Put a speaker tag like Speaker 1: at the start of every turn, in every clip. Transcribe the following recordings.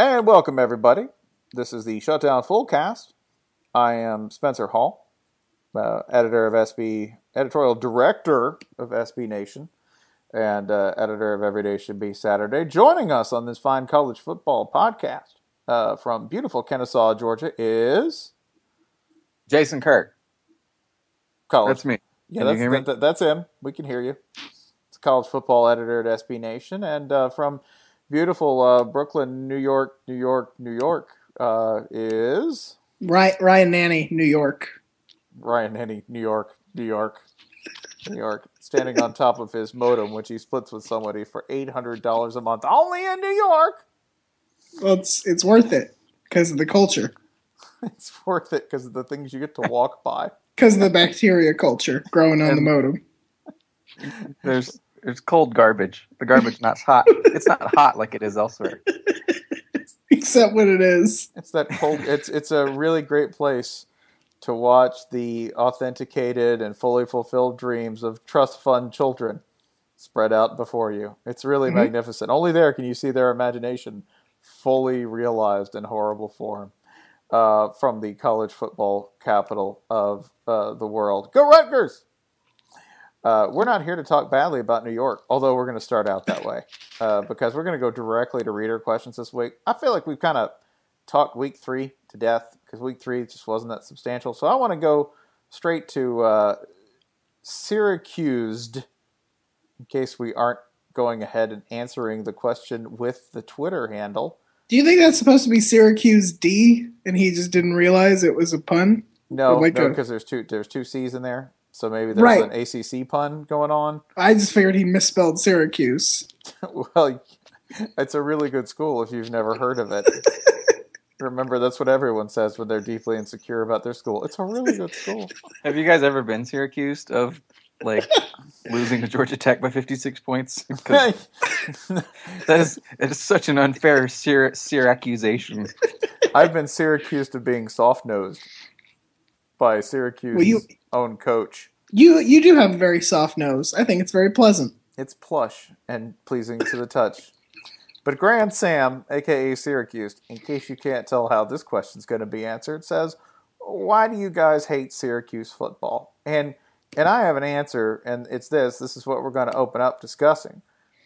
Speaker 1: And welcome, everybody. This is the Shutdown Fullcast. I am Spencer Hall, uh, editor of SB, editorial director of SB Nation, and uh, editor of Every Day Should Be Saturday. Joining us on this fine college football podcast uh, from beautiful Kennesaw, Georgia, is
Speaker 2: Jason Kirk.
Speaker 1: college.
Speaker 2: That's me.
Speaker 1: Yeah, that's,
Speaker 2: you hear me?
Speaker 1: that- that- that's him. We can hear you. It's a college football editor at SB Nation, and uh, from beautiful uh, Brooklyn, New York, New York, New York uh, is
Speaker 3: Ryan, Ryan Nanni, New York.
Speaker 1: Ryan Nanni, New York, New York, New York, standing on top of his modem, which he splits with somebody for eight hundred dollars a month, only in New York.
Speaker 3: Well, it's it's worth it because of the culture,
Speaker 1: It's worth it because of the things you get to walk by.
Speaker 3: because of the bacteria culture growing on the modem.
Speaker 2: There's there's cold garbage. The garbage not hot. It's not hot like it is elsewhere.
Speaker 3: Except what it is.
Speaker 1: It's that cold. It's it's a really great place to watch the authenticated and fully fulfilled dreams of trust fund children spread out before you. It's really magnificent. Only there can you see their imagination fully realized in horrible form uh, from the college football capital of uh, the world. Go Rutgers! Uh, we're not here to talk badly about New York, although we're going to start out that way uh, because we're going to go directly to reader questions this week. I feel like we've kind of talked week three to death because week three just wasn't that substantial. So I want to go straight to uh, Syracuse in case we aren't going ahead and answering the question with the Twitter handle.
Speaker 3: Do you think that's supposed to be Syracuse D, and he just didn't realize it was a pun?
Speaker 1: No,
Speaker 3: like
Speaker 1: no,
Speaker 3: a-
Speaker 1: because there's two there's two C's in there, so maybe there's
Speaker 3: Right.
Speaker 1: an ACC pun going on.
Speaker 3: I just figured he misspelled Syracuse.
Speaker 1: well, it's a really good school if you've never heard of it. Remember, that's what everyone says when they're deeply insecure about their school. It's a really good school.
Speaker 2: Have you guys ever been Syracuse of like losing to Georgia Tech by 56 points? 'Cause that is it is such an unfair Syr- accusation.
Speaker 1: I've been Syracuse of being soft nosed by Syracuse's
Speaker 3: Well, you-
Speaker 1: own coach.
Speaker 3: You you do have a very soft nose. I think it's very pleasant.
Speaker 1: It's plush and pleasing to the touch. But Grand Sam, aka Syracuse, in case you can't tell how this question's going to be answered, says, "Why do you guys hate Syracuse football?" And and I have an answer, and it's this. This is what we're going to open up discussing.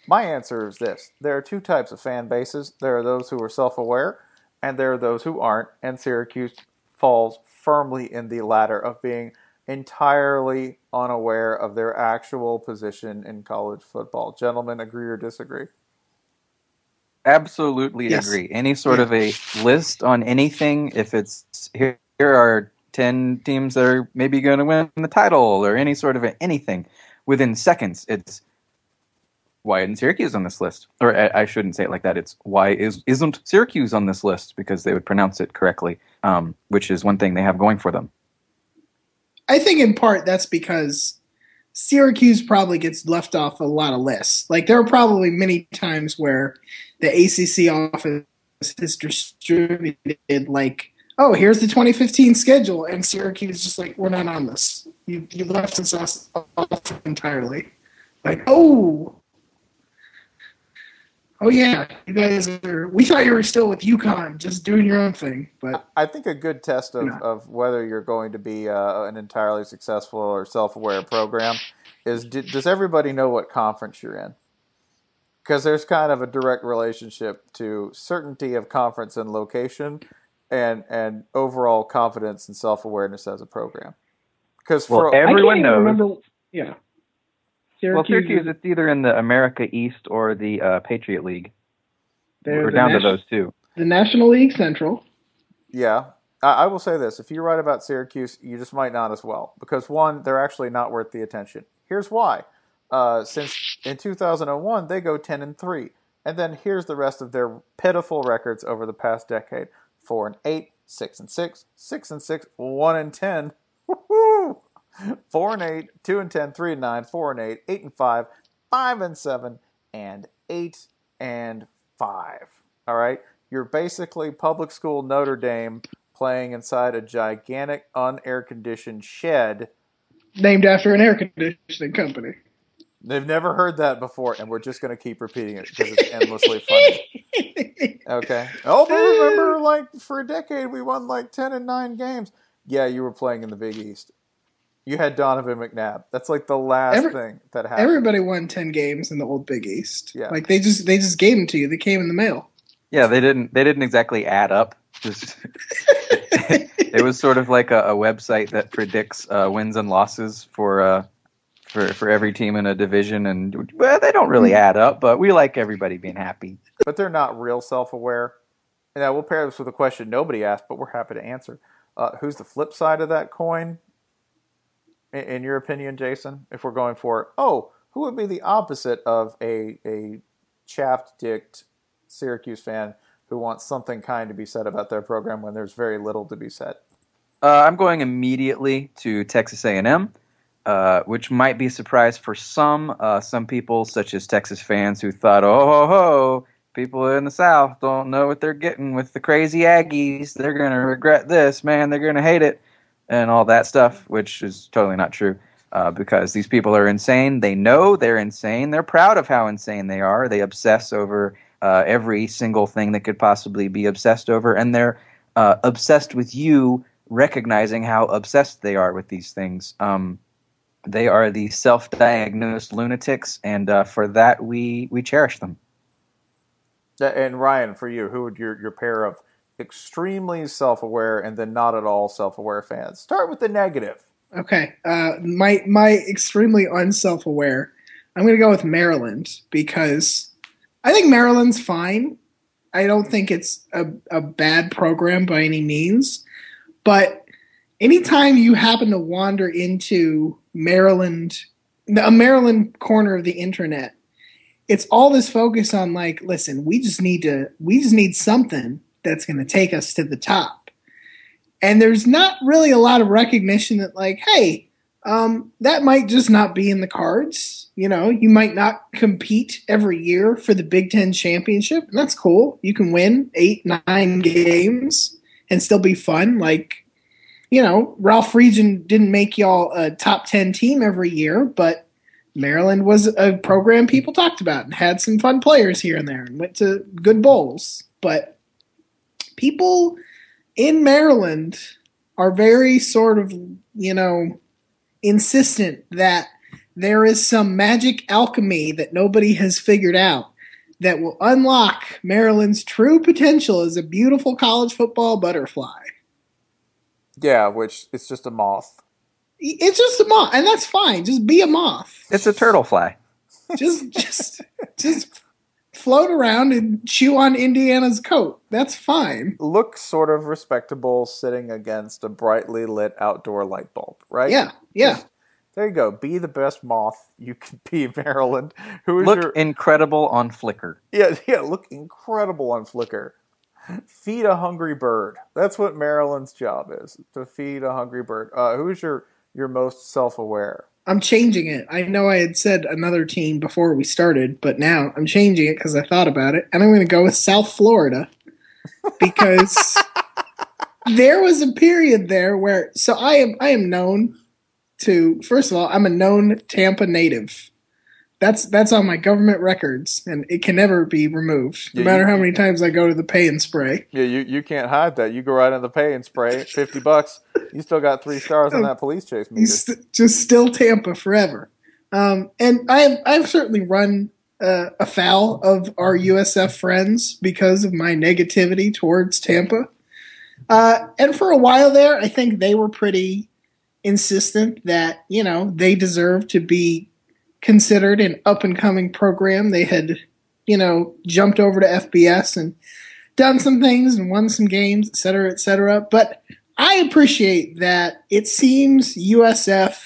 Speaker 1: My answer is this: there are two types of fan bases. There are those who are self-aware, and there are those who aren't. And Syracuse falls firmly in the latter of being entirely unaware of their actual position in college football. Gentlemen, agree or disagree?
Speaker 2: absolutely
Speaker 3: Yes.
Speaker 2: agree. Any sort
Speaker 3: Yeah.
Speaker 2: of a list on anything, if it's here, here are 10 teams that are maybe going to win the title or any sort of a, anything, within seconds, it's why isn't Syracuse on this list? Or I, I shouldn't say it like that. It's why is, isn't Syracuse on this list? Because they would pronounce it correctly, um, which is one thing they have going for them.
Speaker 3: I think in part that's because Syracuse probably gets left off a lot of lists. Like there are probably many times where the ACC office has distributed like, oh, here's the 2015 schedule, and Syracuse is just like, we're not on this. You you left us off entirely. Like, oh. Oh yeah, you guys are. We thought you were still with UConn, just doing your own thing. But
Speaker 1: I think a good test of,
Speaker 3: Yeah.
Speaker 1: of whether you're going to be uh, an entirely successful or self-aware program is d does everybody know what conference you're in? Because there's kind of a direct relationship to certainty of conference and location, and and overall confidence and self-awareness as a program. Because
Speaker 2: Well,
Speaker 1: for
Speaker 3: I can't
Speaker 2: everyone
Speaker 3: even
Speaker 2: knows.
Speaker 3: remember. Yeah.
Speaker 2: Well,
Speaker 3: Syracuse,
Speaker 2: Syracuse, it's either in the America East or the uh, Patriot League. We're
Speaker 3: the
Speaker 2: down to those two.
Speaker 3: The National League Central.
Speaker 1: Yeah. I, I will say this. If you write about Syracuse, you just might not as well. Because, one, they're actually not worth the attention. Here's why. Uh, since in 2001, they go 10 and 3. And then here's the rest of their pitiful records over the past decade 4 and 8, 6 and 6, 6 and 6, 1 and 10. 4 and 8, 2 and 10, 3 and 9, 4 and 8, 8 and 5, 5 and 7, and 8 and 5. All right? You're basically public school Notre Dame playing inside a gigantic unair conditioned shed.
Speaker 3: named after an air conditioning company.
Speaker 1: They've never heard that before, and we're just going to keep repeating it because it's endlessly funny. Okay. Oh, but remember, like for a decade, we won like ten and nine games. Yeah, you were playing in the Big East. You had Donovan McNabb. That's like the last
Speaker 3: Every-
Speaker 1: thing that happened.
Speaker 3: Everybody won ten games in the old Big East.
Speaker 1: Yeah.
Speaker 3: Like they just they just gave them to you. They came in the mail.
Speaker 2: Yeah, they didn't. They didn't exactly add up. Just it was sort of like a, a website that predicts uh, wins and losses for uh, for for every team in a division, and well, they don't really add up. But we like everybody being happy.
Speaker 1: but they're not real self-aware. Now we'll pair this with a question nobody asked, but we're happy to answer. Uh, who's the flip side of that coin? In, your opinion, Jason, if we're going for oh, who would be the opposite of a a chapped-dicked Syracuse fan who wants something kind to be said about their program when there's very little to be said?
Speaker 2: Uh, I'm going immediately to Texas A&M, uh, which might be a surprise for some. Uh, some people, such as Texas fans, who thought, "Oh ho ho, people in the South don't know what they're getting with the crazy Aggies. They're going to regret this, man. They're going to hate it, and all that stuff," which is totally not true. Uh, because these people are insane. They know they're insane. They're proud of how insane they are. They obsess over uh, every single thing that could possibly be obsessed over, and they're uh, obsessed with you recognizing how obsessed they are with these things. Um, they are the self-diagnosed lunatics, and uh, for that we we cherish them.
Speaker 1: And Ryan, for you, who would your your pair of extremely self-aware and then not at all self-aware fans? Start with the negative.
Speaker 3: Okay. Uh, my my extremely unself aware. I'm gonna go with Maryland because I think Maryland's fine. I don't think it's a, a bad program by any means. But anytime you happen to wander into Maryland, a Maryland corner of the internet, it's all this focus on like, listen, we just need to, we just need something that's going to take us to the top. And there's not really a lot of recognition that, like, hey, um, that might just not be in the cards. You know, you might not compete every year for the Big Ten championship, and that's cool. You can win eight, nine games and still be fun. Like, you know, Ralph Friedgen didn't make y'all a top 10 team every year, but Maryland was a program people talked about and had some fun players here and there and went to good bowls. But people in Maryland are very sort of, you know, insistent that there is some magic alchemy that nobody has figured out that will unlock Maryland's true potential as a beautiful college football butterfly.
Speaker 1: Yeah, which it's just a moth.
Speaker 3: It's just a moth, and that's fine. Just be a moth.
Speaker 2: It's a turtle fly.
Speaker 3: Just, just, just float around and chew on Indiana's coat. That's fine.
Speaker 1: Look sort of respectable sitting against a brightly lit outdoor light bulb, right?
Speaker 3: Yeah, yeah.
Speaker 1: There you go. Be the best moth you can be, Maryland. Who is
Speaker 2: Look
Speaker 1: your
Speaker 2: incredible on Flickr.
Speaker 1: Yeah, yeah, look incredible on Flickr. Feed a hungry bird. That's what Maryland's job is, to feed a hungry bird. Uh, who's your your most self-aware?
Speaker 3: I'm changing it. I know I had said another team before we started, but now I'm changing it because I thought about it, and I'm going to go with South Florida because there was a period there where so I am I am known to first of all I'm a known Tampa native. That's that's on my government records, and it can never be removed, no
Speaker 1: Yeah,
Speaker 3: matter
Speaker 1: you-
Speaker 3: how many times I go to the pay and spray.
Speaker 1: Yeah, you, you can't hide that. You go right in the pay and spray fifty bucks. You still got three stars on that police chase meter.
Speaker 3: St- just still Tampa forever. Um, and I've I've certainly run uh, afoul of our USF friends because of my negativity towards Tampa. Uh, and for a while there, I think they were pretty insistent that you know they deserve to be considered an up and coming program. They had you know jumped over to FBS and done some things and won some games, et cetera, et cetera. But I appreciate that it seems USF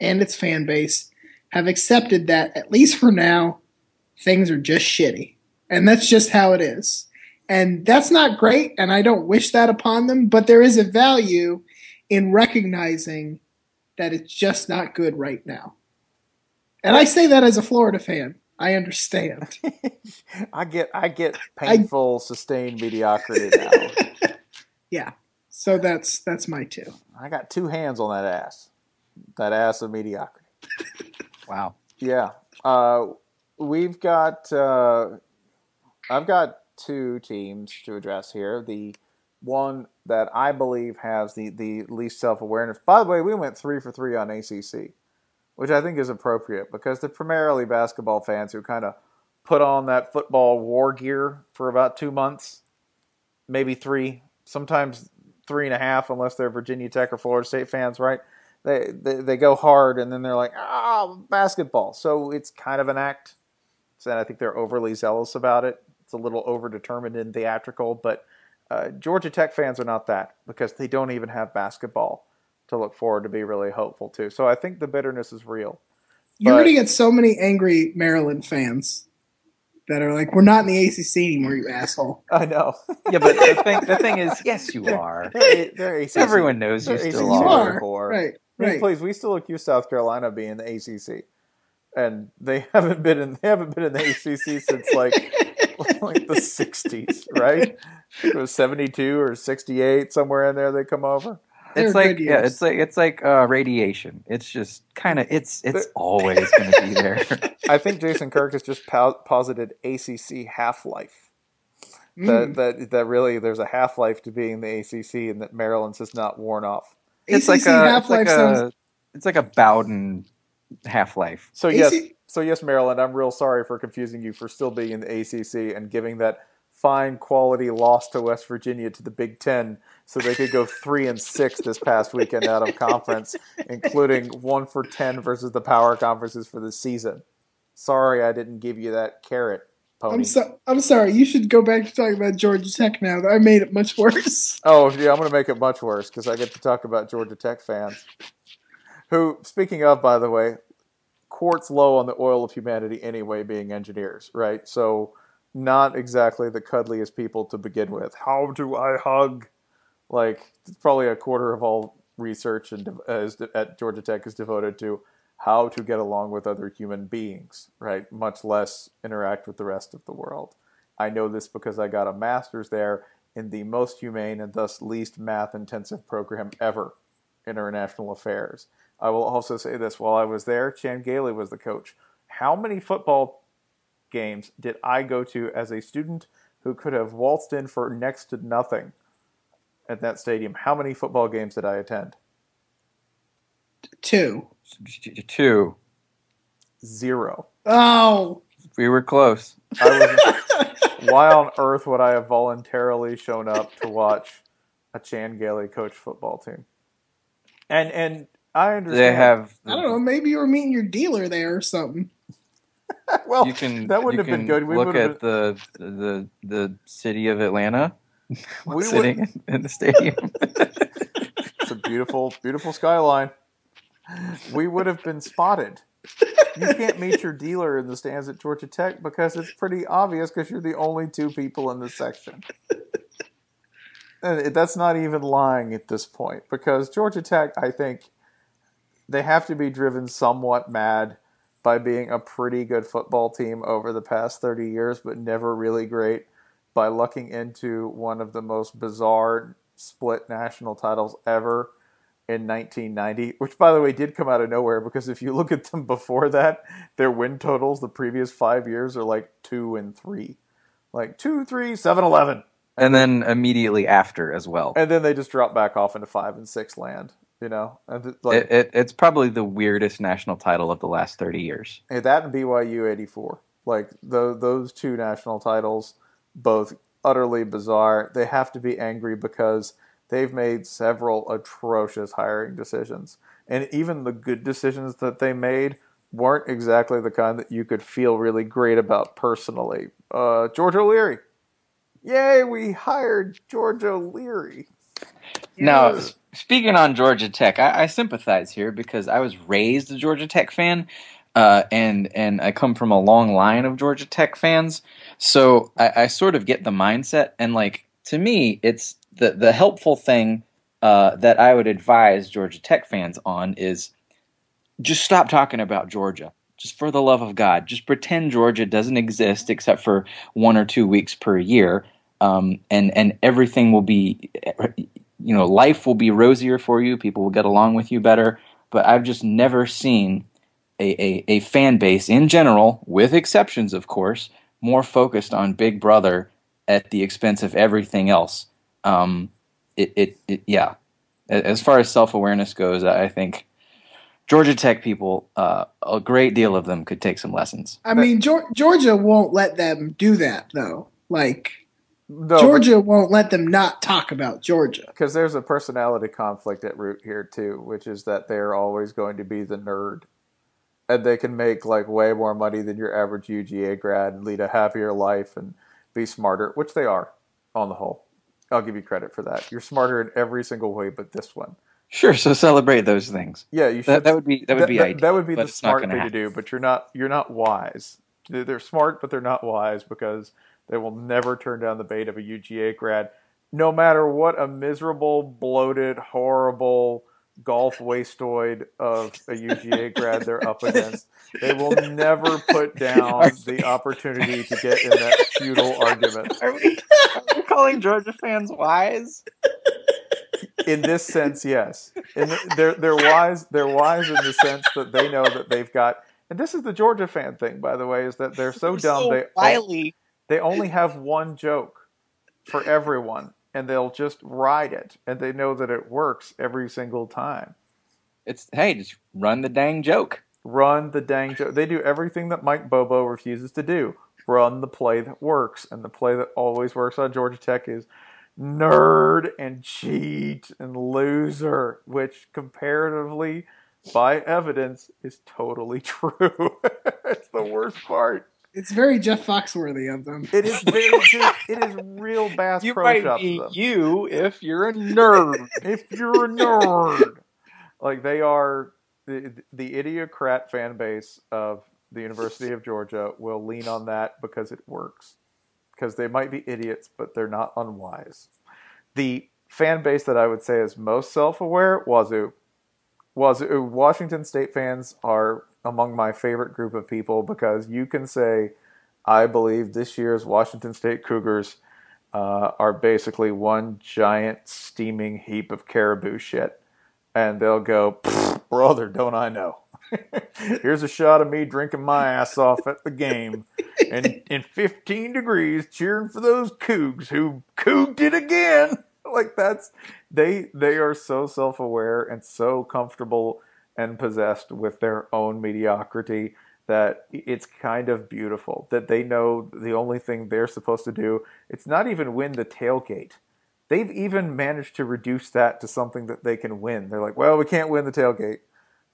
Speaker 3: and its fan base have accepted that, at least for now, things are just shitty. And that's just how it is. And that's not great, and I don't wish that upon them, but there is a value in recognizing that it's just not good right now. And I say that as a Florida fan. I understand.
Speaker 1: I get I get painful, sustained mediocrity now.
Speaker 3: yeah. So that's that's my two.
Speaker 1: I got two hands on that ass. That ass of mediocrity.
Speaker 2: Wow.
Speaker 1: Yeah. Uh, we've got uh, I've got two teams to address here. The one that I believe has the, the least self awareness. By the way, we went three for three on ACC, which I think is appropriate because they're primarily basketball fans who kind of put on that football war gear for about two months, maybe three, sometimes three and a half, unless they're Virginia Tech or Florida State fans, right? They, they, they go hard and then they're like, ah, basketball. So it's kind of an act. So I think they're overly zealous about it. It's a little overdetermined and theatrical, but uh, Georgia Tech fans are not that because they don't even have basketball to look forward to be really hopeful to. So I think the bitterness is real.
Speaker 3: You're going to get so many angry Maryland fans that are like, "We're not in the ACC anymore, you asshole."
Speaker 1: I know.
Speaker 2: Yeah, but the thing the thing is, yes, you are.
Speaker 1: They're, they're ACC.
Speaker 2: Everyone knows you
Speaker 1: They're
Speaker 2: still
Speaker 1: ACC
Speaker 2: are.
Speaker 1: very poor.
Speaker 3: Right,
Speaker 1: I mean, please, we still accuse South Carolina of being in the ACC, and they haven't been in they haven't been in the ACC since like like the '60s, right? It was '72 or '68, somewhere in there. They come over.
Speaker 3: They're
Speaker 2: It's like yeah, it's like it's like uh, radiation. It's just kind of it's it's always going to be there.
Speaker 1: I think Jason Kirk has just po- posited ACC half life. That, that that really there's a half life to being the ACC, and that Maryland's has not worn off.
Speaker 2: It's
Speaker 3: ACC
Speaker 2: like a it's
Speaker 3: Half-Life
Speaker 2: like
Speaker 3: sounds-
Speaker 2: a it's like a Bowden Half Life.
Speaker 1: So yes, so yes, Maryland, I'm real sorry for confusing you for still being in the ACC and giving that fine quality loss to West Virginia to the Big Ten, so they could go three and six this past weekend out of conference, including one for ten versus the power conferences for the season. Sorry, I didn't give you that carrot, pony.
Speaker 3: I'm so I'm sorry. You should go back to talking about Georgia Tech now. I made it much worse.
Speaker 1: Oh, yeah, I'm going to make it much worse because I get to talk about Georgia Tech fans. Who, speaking of, by the way, quarts low on the oil of humanity anyway, being engineers, right? So, not exactly the cuddliest people to begin with. How do I hug? Like, probably a quarter of all research and uh, at Georgia Tech is devoted to how to get along with other human beings, right? Much less interact with the rest of the world. I know this because I got a master's there in the most humane and thus least math intensive program ever, international affairs. I will also say this while I was there, Chan Gailey was the coach. How many football games did I go to as a student who could have waltzed in for next to nothing at that stadium? How many football games did I attend?
Speaker 3: Two.
Speaker 2: Two.
Speaker 1: Zero.
Speaker 3: Oh,
Speaker 2: We were close.
Speaker 1: I was, why on earth would I have voluntarily shown up to watch a Chan Gailey coach football team? And and I understand
Speaker 2: They have
Speaker 3: I don't know. Maybe you were meeting your dealer there or something.
Speaker 1: well,
Speaker 2: you can
Speaker 1: that wouldn't
Speaker 2: you
Speaker 1: have been
Speaker 2: can
Speaker 1: good. We
Speaker 2: look
Speaker 1: would have
Speaker 2: at the the the city of Atlanta
Speaker 1: We
Speaker 2: sitting in, in the stadium.
Speaker 1: It's a beautiful, beautiful skyline. We would have been spotted. You can't meet your dealer in the stands at Georgia Tech because it's pretty obvious because you're the only two people in the section. And that's not even lying at this point because Georgia Tech, I think, they have to be driven somewhat mad by being a pretty good football team over the past 30 years, but never really great by lucking into one of the most bizarre split national titles ever in 1990, which by the way did come out of nowhere because if you look at them before that, their win totals the previous five years are like two and three, like two, three, seven, eleven,
Speaker 2: and then immediately after as well.
Speaker 1: and then they just drop back off into five and six land. You know, and like
Speaker 2: It, it, it's probably the weirdest national title of the last 30 years.
Speaker 1: That and BYU '84, like those those two national titles, both utterly bizarre. They have to be angry because they've made several atrocious hiring decisions, and even the good decisions that they made weren't exactly the kind that you could feel really great about personally. Uh, George O'Leary, yay, we hired George O'Leary.
Speaker 2: Now,
Speaker 1: Yeah.
Speaker 2: speaking on Georgia Tech, I, I sympathize here because I was raised a Georgia Tech fan, uh, and and I come from a long line of Georgia Tech fans, so I, I sort of get the mindset. And like to me, it's the the helpful thing uh, that I would advise Georgia Tech fans on is just stop talking about Georgia. Just for the love of God, just pretend Georgia doesn't exist except for one or two weeks per year, um, and and everything will be, you know, life will be rosier for you. People will get along with you better. But I've just never seen a, a, a fan base in general, with exceptions, of course, more focused on Big Brother at the expense of everything else. Um, it, it, it yeah. As far as self awareness goes, I I think Georgia Tech people, uh, a great deal of them could take some lessons.
Speaker 3: I mean, Georgia won't let them do that though. Like
Speaker 1: No,
Speaker 3: Georgia won't let them not talk about Georgia.
Speaker 1: because there's a personality conflict at root here too, which is that they're always going to be the nerd, and they can make like way more money than your average UGA grad and lead a happier life and be smarter, which they are on the whole. I'll give you credit for that. You're smarter in every single way, but this one.
Speaker 2: Sure, so celebrate those things.
Speaker 1: Yeah, you should.
Speaker 2: That, that would be that would be
Speaker 1: that,
Speaker 2: ideal,
Speaker 1: that would be the smart thing
Speaker 2: happen.
Speaker 1: to do, but you're not you're not wise. They're they're smart, but they're not wise because they will never turn down the bait of a UGA grad, no matter what a miserable, bloated, horrible golf wastoid of a UGA grad they're up against. They will never put down the opportunity to get in that futile argument.
Speaker 2: Are we, are we calling Georgia fans wise?
Speaker 1: in this sense, yes. In the, they're they're wise. They're wise in the sense that they know that they've got. And this is the Georgia fan thing, by the way, is that they're so dumb. they
Speaker 2: wily.
Speaker 1: they only have one joke for everyone, and they'll just ride it, and they know that it works every single time.
Speaker 2: It's hey, just run the dang joke.
Speaker 1: Run the dang joke. They do everything that Mike Bobo refuses to do. Run the play that works, and the play that always works on Georgia Tech is nerd and cheat and loser, which comparatively, by evidence, is totally true. it's the worst part.
Speaker 3: It's very Jeff Foxworthy of them.
Speaker 1: It is very, it is real Bass
Speaker 2: You
Speaker 1: Pro
Speaker 2: might
Speaker 1: Shops
Speaker 2: be
Speaker 1: them.
Speaker 2: you if you're a nerd.
Speaker 1: if you're a nerd. like they are the the idiocrat fan base of the University of Georgia will lean on that because it works. Because they might be idiots, but they're not unwise. The fan base that I would say is most self-aware, Wazzu. Wazzu Washington State fans are among my favorite group of people because you can say, I believe this year's Washington State Cougars uh, are basically one giant steaming heap of caribou shit. And they'll go, brother, don't I know? Here's a shot of me drinking my ass off at the game and in 15 degrees cheering for those Cougs who cooged it again. Like that's they they are so self-aware and so comfortable and possessed with their own mediocrity that it's kind of beautiful that they know the only thing they're supposed to do it's not even win the tailgate they've even managed to reduce that to something that they can win they're like well we can't win the tailgate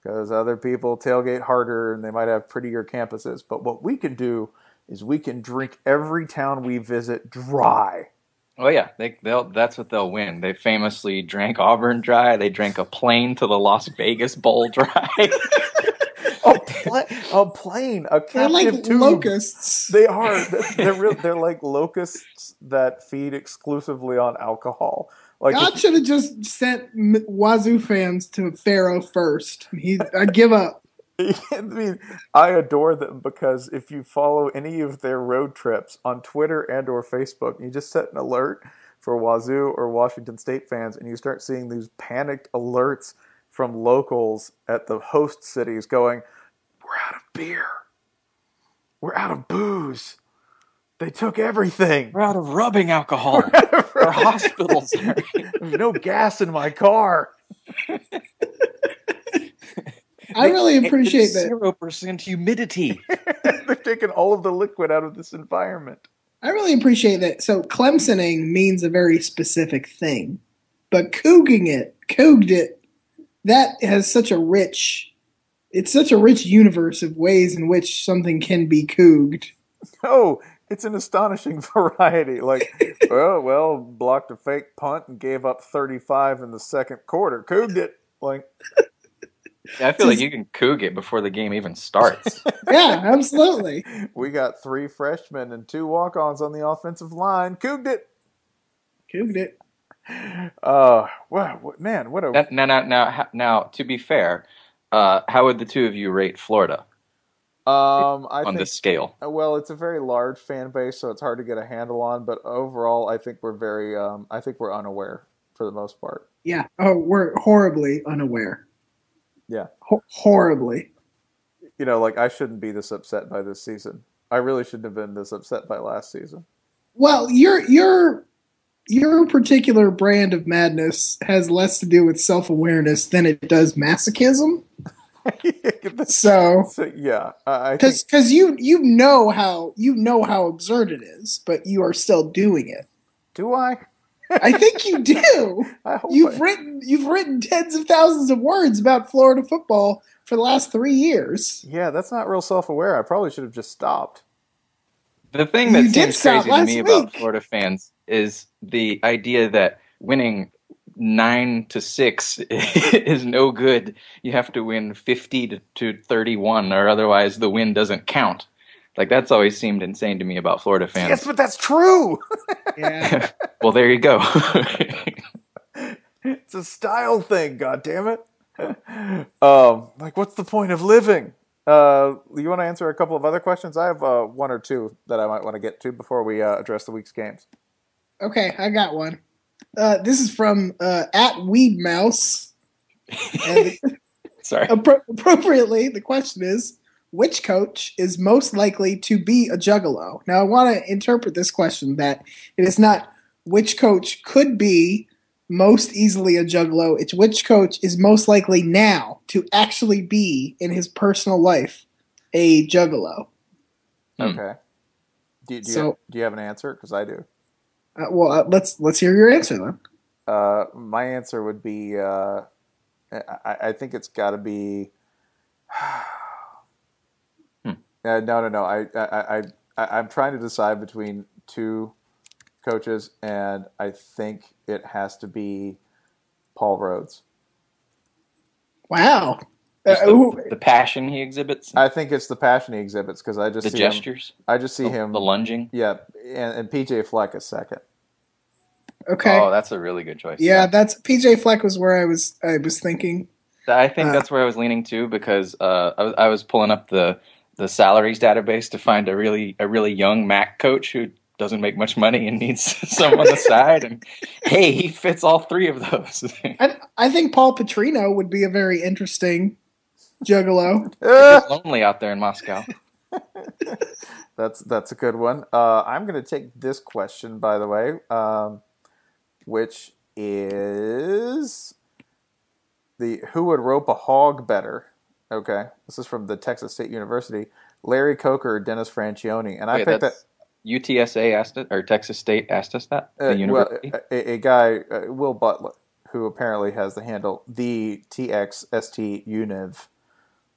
Speaker 1: because other people tailgate harder and they might have prettier campuses. But what we can do is we can drink every town we visit dry.
Speaker 2: Oh yeah, they they'll that's what they'll win. They famously drank Auburn dry. They drank a plane to the Las Vegas Bowl dry.
Speaker 1: a, pla- a plane, a
Speaker 3: They're like
Speaker 1: captive tube.
Speaker 3: locusts.
Speaker 1: They are. They're real. They're like locusts that feed exclusively on alcohol. Like
Speaker 3: God should have just sent M- Wazzu fans to Pharaoh first. He, I'd give up.
Speaker 1: I mean, I adore them because if you follow any of their road trips on Twitter and or Facebook, you just set an alert for Wazzu or Washington State fans, and you start seeing these panicked alerts from locals at the host cities going, "We're out of beer. We're out of booze. They took everything.
Speaker 2: We're out of rubbing alcohol. Our hospitals. are-
Speaker 1: There's no gas in my car."
Speaker 3: I really appreciate that.
Speaker 2: Zero percent humidity.
Speaker 1: They've taken all of the liquid out of this environment.
Speaker 3: I really appreciate that. So Clemsoning means a very specific thing, but cooging it, cooged it, that has such a rich, it's such a rich universe of ways in which something can be cooged.
Speaker 1: Oh, it's an astonishing variety. Like, well, oh, well, blocked a fake punt and gave up 35 in the second quarter. Cooged it. Like,
Speaker 2: I feel like you can coog it before the game even starts.
Speaker 3: Yeah, absolutely.
Speaker 1: we got three freshmen and two walk-ons on the offensive line. Cooged it.
Speaker 3: Cooged it.
Speaker 1: Uh, wow, what, man, what a
Speaker 2: That- now, now, now, now, to be fair, uh, how would the two of you rate Florida
Speaker 1: um. I
Speaker 2: on
Speaker 1: think
Speaker 2: this scale?
Speaker 1: well, it's a very large fan base, so it's hard to get a handle on. But overall, I think we're very um. I think we're unaware for the most part.
Speaker 3: Yeah. Oh, we're horribly unaware.
Speaker 1: Yeah.
Speaker 3: Ho- horribly.
Speaker 1: You know, like I shouldn't be this upset by this season. I really shouldn't have been this upset by last season.
Speaker 3: Well, your your your particular brand of madness has less to do with self awareness than it does masochism. So,
Speaker 1: So yeah,
Speaker 3: because because you you know how you know how absurd it is, but you are still doing it.
Speaker 1: do I?
Speaker 3: I think you do.
Speaker 1: I hope
Speaker 3: You've
Speaker 1: I-
Speaker 3: written you've written tens of thousands of words about Florida football for the last three years.
Speaker 1: Yeah, that's not real self-aware. I probably should have just stopped.
Speaker 2: The thing that
Speaker 3: You
Speaker 2: seems crazy to
Speaker 3: last
Speaker 2: me about. Florida fans is the idea that winning nine to six is no good. You have to win fifty to, to thirty-one, or otherwise the win doesn't count. Like that's always seemed insane to me about Florida fans.
Speaker 1: Yes, but that's true.
Speaker 3: Yeah.
Speaker 2: well, there you go.
Speaker 1: it's a style thing. God damn it. um, like, what's the point of living? Uh, you want to answer a couple of other questions? I have uh, one or two that I might want to get to before we uh, address the week's games.
Speaker 3: Okay, I got one. Uh, this is from uh, at Weed Mouse.
Speaker 2: Sorry.
Speaker 3: appro- appropriately, the question is which coach is most likely to be a juggalo? Now, I want to interpret this question that it is not which coach could be most easily a juggalo, it's which coach is most likely now to actually be in his personal life a juggalo.
Speaker 2: Hmm.
Speaker 1: Okay. Do, do,
Speaker 3: So-
Speaker 1: you, do you have an answer? Because I do.
Speaker 3: Uh, well, uh, let's let's hear your answer then.
Speaker 1: Uh, my answer would be uh, I, I think it's got to be. Uh, no, no, no. I, I, I, I, I'm trying to decide between two coaches, and I think it has to be Paul Rhoads.
Speaker 3: Wow. Uh,
Speaker 2: the,
Speaker 3: who-
Speaker 2: the passion he exhibits,
Speaker 1: I think it's the passion he exhibits because I just
Speaker 2: the
Speaker 1: see him-
Speaker 2: gestures,
Speaker 1: I just see
Speaker 2: the,
Speaker 1: him.
Speaker 2: the lunging.
Speaker 1: Yeah, and, and PJ Fleck is second.
Speaker 3: okay.
Speaker 2: Oh, that's a really good choice.
Speaker 3: yeah, that's PJ Fleck was where I was I was thinking.
Speaker 2: I think
Speaker 3: Uh,
Speaker 2: that's where I was leaning to because uh, I, was, I was pulling up the the salaries database to find a really a really young MAC coach who doesn't make much money and needs some on the side, and hey, he fits all three of those.
Speaker 3: I I think Paul Petrino would be a very interesting juggalo.
Speaker 2: it's lonely out there in Moscow.
Speaker 1: That's that's a good one. Uh, I'm going to take this question, by the way, um, which is the who would rope a hog better? Okay, this is from the Texas State University. Larry Coker Dennis Franchione, and I
Speaker 2: Wait,
Speaker 1: picked that.
Speaker 2: UTSA asked it, or Texas State asked us that.
Speaker 1: Uh,
Speaker 2: the university.
Speaker 1: well, a, a guy, uh, Will Butler, who apparently has the handle the TXST Univ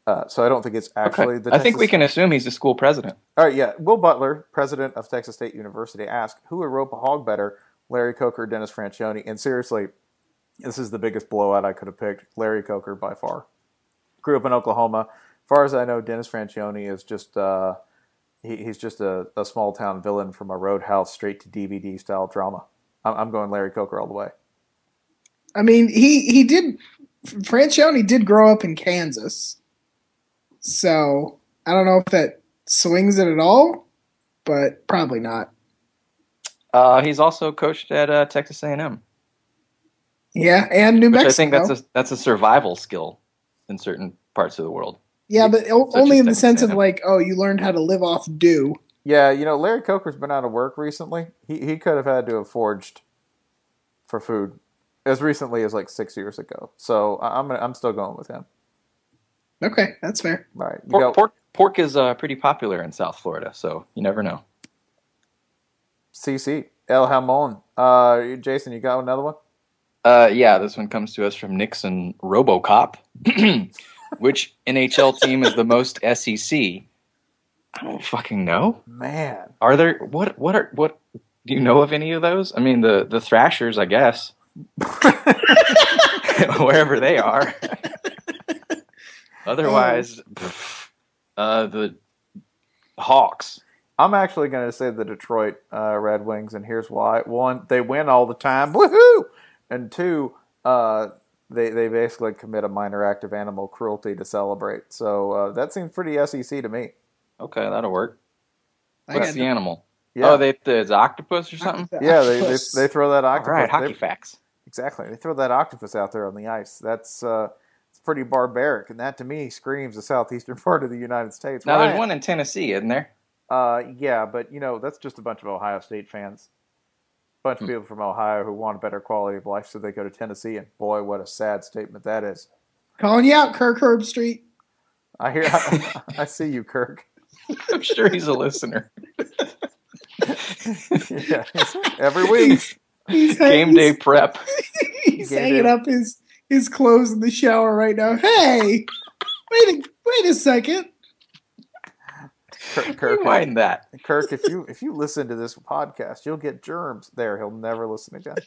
Speaker 1: Uh, so I don't think it's actually
Speaker 2: Okay.
Speaker 1: the.
Speaker 2: I think we can assume he's the school president.
Speaker 1: All right, yeah. Will Butler, president of Texas State University, asked who would rope a hog better, Larry Coker Dennis Franchione? And seriously, this is the biggest blowout I could have picked. Larry Coker by far. Grew up in Oklahoma. As far as I know, Dennis Franchione is just uh, he, he's just a, a small town villain from a Roadhouse straight to DVD style drama. I'm, I'm going Larry Coker all the way.
Speaker 3: I mean, he he did. Franchione did grow up in Kansas, so I don't know if that swings it at all, but probably not.
Speaker 2: Uh, he's also coached at uh, Texas A&M,
Speaker 3: Yeah, and New
Speaker 2: which
Speaker 3: Mexico.
Speaker 2: I think that's a that's a survival skill in certain parts of the world.
Speaker 3: yeah, but o-
Speaker 2: such
Speaker 3: only in the sense of like, oh, you learned how to live off dew.
Speaker 1: Yeah, you know, Larry Coker's been out of work recently. He he could have had to have forged for food as recently as like six years ago. So I- I'm gonna, I'm still going with him.
Speaker 3: Okay, that's fair.
Speaker 1: All right,
Speaker 2: Pork,
Speaker 1: go.
Speaker 2: pork, pork is uh, pretty popular in South Florida, so you never know.
Speaker 1: CC El Hamon. Uh, Jason, you got another one?
Speaker 2: Uh, yeah, this one comes to us from Nixon RoboCop. Which NHL team is the most SEC? I don't fucking know.
Speaker 1: Man,
Speaker 2: Are there what what are what do you know of any of those? I mean the the Thrashers, I guess. Wherever they are. Otherwise, pff, uh, the Hawks.
Speaker 1: I'm actually going to say the Detroit uh, Red Wings, and here's why: one, they win all the time, woohoo! And two, uh, they they basically commit a minor act of animal cruelty to celebrate. So uh, that seems pretty SEC to me.
Speaker 2: Okay, that'll work.
Speaker 3: I
Speaker 2: What's
Speaker 3: got
Speaker 2: the animal?
Speaker 1: Yeah,
Speaker 2: Oh, they it's octopus or something.
Speaker 1: yeah, they, they they throw that octopus.
Speaker 2: right, hockey
Speaker 1: they-
Speaker 2: facts.
Speaker 1: Exactly. They throw that octopus out there on the ice. That's uh, it's pretty barbaric, and that to me screams the southeastern part of the United States.
Speaker 2: Now
Speaker 1: Ryan-
Speaker 2: there's one in Tennessee, isn't there?
Speaker 1: Uh, yeah, but you know that's just a bunch of Ohio State fans, bunch
Speaker 2: Hmm.
Speaker 1: of people from Ohio who want a better quality of life, so they go to Tennessee. And boy, what a sad statement that is.
Speaker 3: Calling you out, Kirk Herbstreit.
Speaker 1: I hear, I, I see you, Kirk.
Speaker 2: I'm sure he's a listener.
Speaker 1: Yeah, every week.
Speaker 3: He's
Speaker 2: Game day prep.
Speaker 3: He's
Speaker 1: Game
Speaker 3: hanging
Speaker 1: day.
Speaker 3: up his his clothes in the shower right now. Hey, wait a wait a second.
Speaker 1: Kirk, Kirk,
Speaker 2: Rewind that.
Speaker 1: Kirk, if you if you listen to this podcast, you'll get germs. There, he'll never listen again.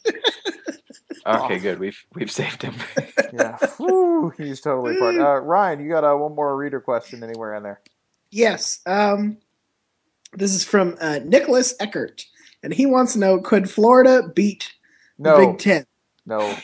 Speaker 2: Okay, good. We've we've saved him.
Speaker 1: Yeah, Whew, he's totally part. Uh, Ryan, you got uh, one more reader question anywhere in there?
Speaker 3: Yes. Um, this is from uh, Nicholas Eckert, and he wants to know: Could Florida beat the
Speaker 1: No,
Speaker 3: Big Ten?
Speaker 1: no,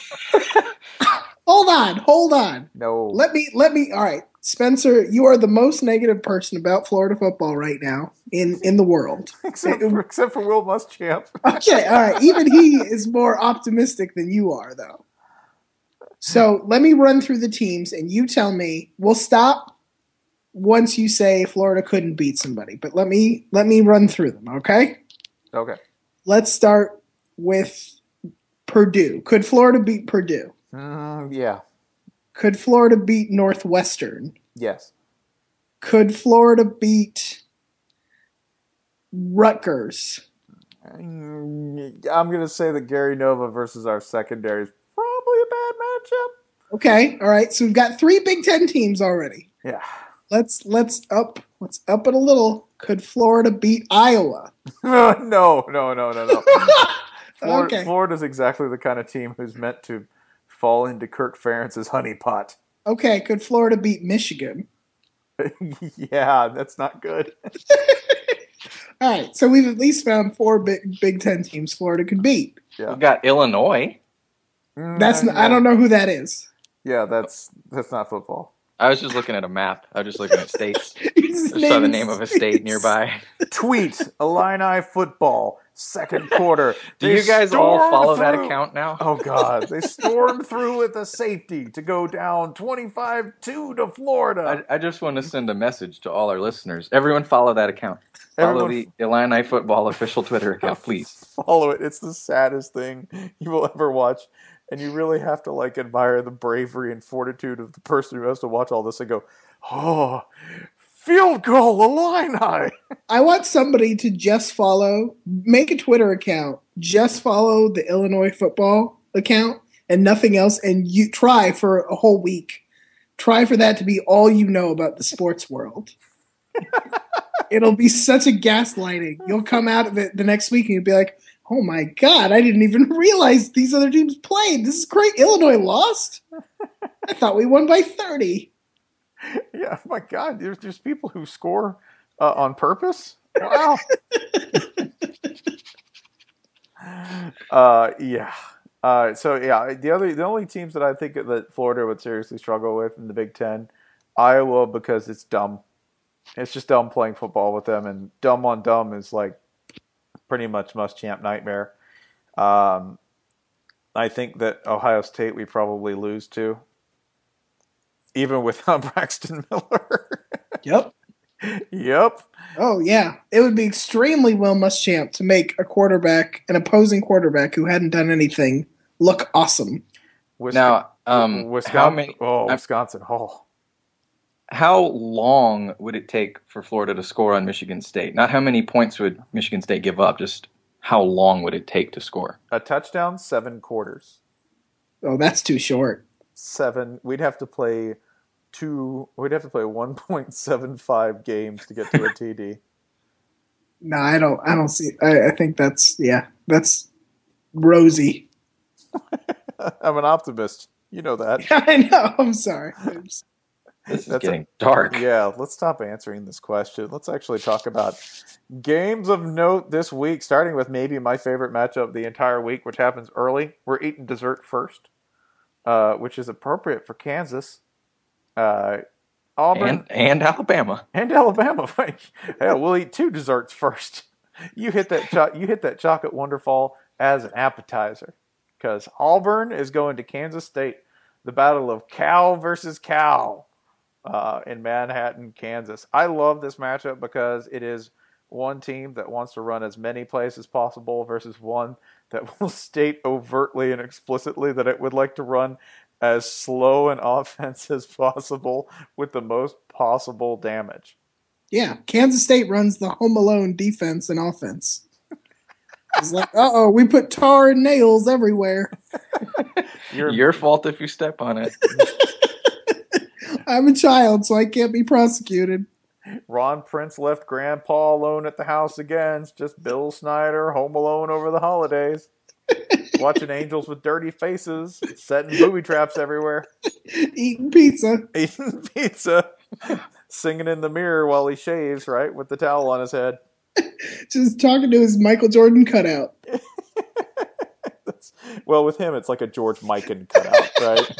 Speaker 3: Hold on, hold on.
Speaker 1: no.
Speaker 3: Let me let me. All right, Spencer, you are the most negative person about Florida football right now in in the world.
Speaker 1: except for, except for Will Muschamp.
Speaker 3: Okay, all right. Even he is more optimistic than you are, though. So let me run through the teams, and you tell me. We'll stop once you say Florida couldn't beat somebody. But let me let me run through them. Okay.
Speaker 1: Okay.
Speaker 3: Let's start with Purdue. Could Florida beat Purdue?
Speaker 1: Mm, yeah.
Speaker 3: Could Florida beat Northwestern?
Speaker 1: Yes.
Speaker 3: Could Florida beat Rutgers?
Speaker 1: Mm, I'm going to say that Gary Nova versus our secondary is probably a bad matchup.
Speaker 3: Okay, all right. So we've got three Big Ten teams already.
Speaker 1: Yeah.
Speaker 3: Let's let's up let's up it a little. Could Florida beat Iowa?
Speaker 1: no, no, no, no, no. Florida,
Speaker 3: Okay.
Speaker 1: Florida's exactly the kind of team who's meant to fall into Kirk Ferentz's honeypot.
Speaker 3: Okay, could Florida beat Michigan?
Speaker 1: yeah, that's not good.
Speaker 3: All right, so we've at least found four big Big Ten teams Florida could beat.
Speaker 2: We've got Illinois.
Speaker 3: That's
Speaker 1: Mm,
Speaker 3: n I don't know who that is.
Speaker 1: Yeah, that's that's not football.
Speaker 2: I was just looking at a map. I was just looking at states. I saw the
Speaker 3: name
Speaker 2: name
Speaker 3: is-
Speaker 2: of a state nearby.
Speaker 1: Tweet Illini football second quarter.
Speaker 2: Do
Speaker 1: They
Speaker 2: you guys all
Speaker 1: stormed
Speaker 2: follow that account now?
Speaker 1: Oh God! They stormed through with a safety to go down twenty-five-two to Florida.
Speaker 2: I, I just want to send a message to all our listeners. Everyone follow that account. Follow
Speaker 1: Everyone
Speaker 2: the Illini football official Twitter account, please.
Speaker 1: follow it. It's the saddest thing you will ever watch. And you really have to like admire the bravery and fortitude of the person who has to watch all this and go, "Oh, field goal Illini."
Speaker 3: I want somebody to just follow, make a Twitter account, just follow the Illinois football account and nothing else, and you try for a whole week. try for that to be all you know about the sports world. It'll be such a gaslighting. You'll come out of it the next week and you'll be like, "Oh my god, I didn't even realize these other teams played. This is great. Illinois lost. I thought we won by 30."
Speaker 1: Yeah, my God, there's there's people who score uh, on purpose. Wow. uh, yeah. Uh, so yeah, the other the only teams that I think that Florida would seriously struggle with in the Big Ten, Iowa because it's dumb. It's just dumb playing football with them, and dumb on dumb is like pretty much Muschamp nightmare. Um, I think that Ohio State we probably lose to, even without Braxton Miller.
Speaker 3: Yep.
Speaker 1: yep.
Speaker 3: Oh yeah, it would be extremely Will Muschamp to make a quarterback, an opposing quarterback who hadn't done anything, look awesome.
Speaker 2: Now, um,
Speaker 1: Wisconsin.
Speaker 2: how many?
Speaker 1: Oh,
Speaker 2: I'm-
Speaker 1: Wisconsin. Oh,
Speaker 2: How long would it take for Florida to score on Michigan State? Not how many points would Michigan State give up, just how long would it take to score?
Speaker 1: a touchdown, seven quarters.
Speaker 3: Oh, that's too short.
Speaker 1: Seven. We'd have to play two. We'd have to play one point seven five games to get to a TD.
Speaker 3: No, I don't. I don't see. I, I think that's yeah. That's rosy.
Speaker 1: I'm an optimist. You know that.
Speaker 3: I know. I'm sorry. Oops.
Speaker 2: This is
Speaker 1: That's a-
Speaker 2: getting dark.
Speaker 1: Yeah, let's stop answering this question. Let's actually talk about games of note this week, starting with maybe my favorite matchup the entire week, which happens early. We're eating dessert first, uh, which is appropriate for Kansas, uh, Auburn,
Speaker 2: And and Alabama.
Speaker 1: and Alabama. Like, Hell, we'll eat two desserts first. You hit that cho- you hit that chocolate wonderfall as an appetizer, because Auburn is going to Kansas State, the battle of cow versus cow, uh, in Manhattan, Kansas. I love this matchup because it is one team that wants to run as many plays as possible versus one that will state overtly and explicitly that it would like to run as slow an offense as possible with the most possible damage.
Speaker 3: Yeah, Kansas State runs the home alone defense and offense. It's like, uh oh, we put tar and nails everywhere.
Speaker 1: You're,
Speaker 2: Your fault if you step on it.
Speaker 3: I'm a child, so I can't be prosecuted.
Speaker 1: Ron Prince left Grandpa alone at the house again. It's just Bill Snyder home alone over the holidays. Watching angels with dirty faces, setting booby traps everywhere,
Speaker 3: Eating pizza.
Speaker 1: eating pizza, singing in the mirror while he shaves, right, with the towel on his head.
Speaker 3: Just talking to his Michael Jordan cutout.
Speaker 1: Well, with him, it's like a George Mikan cutout, right?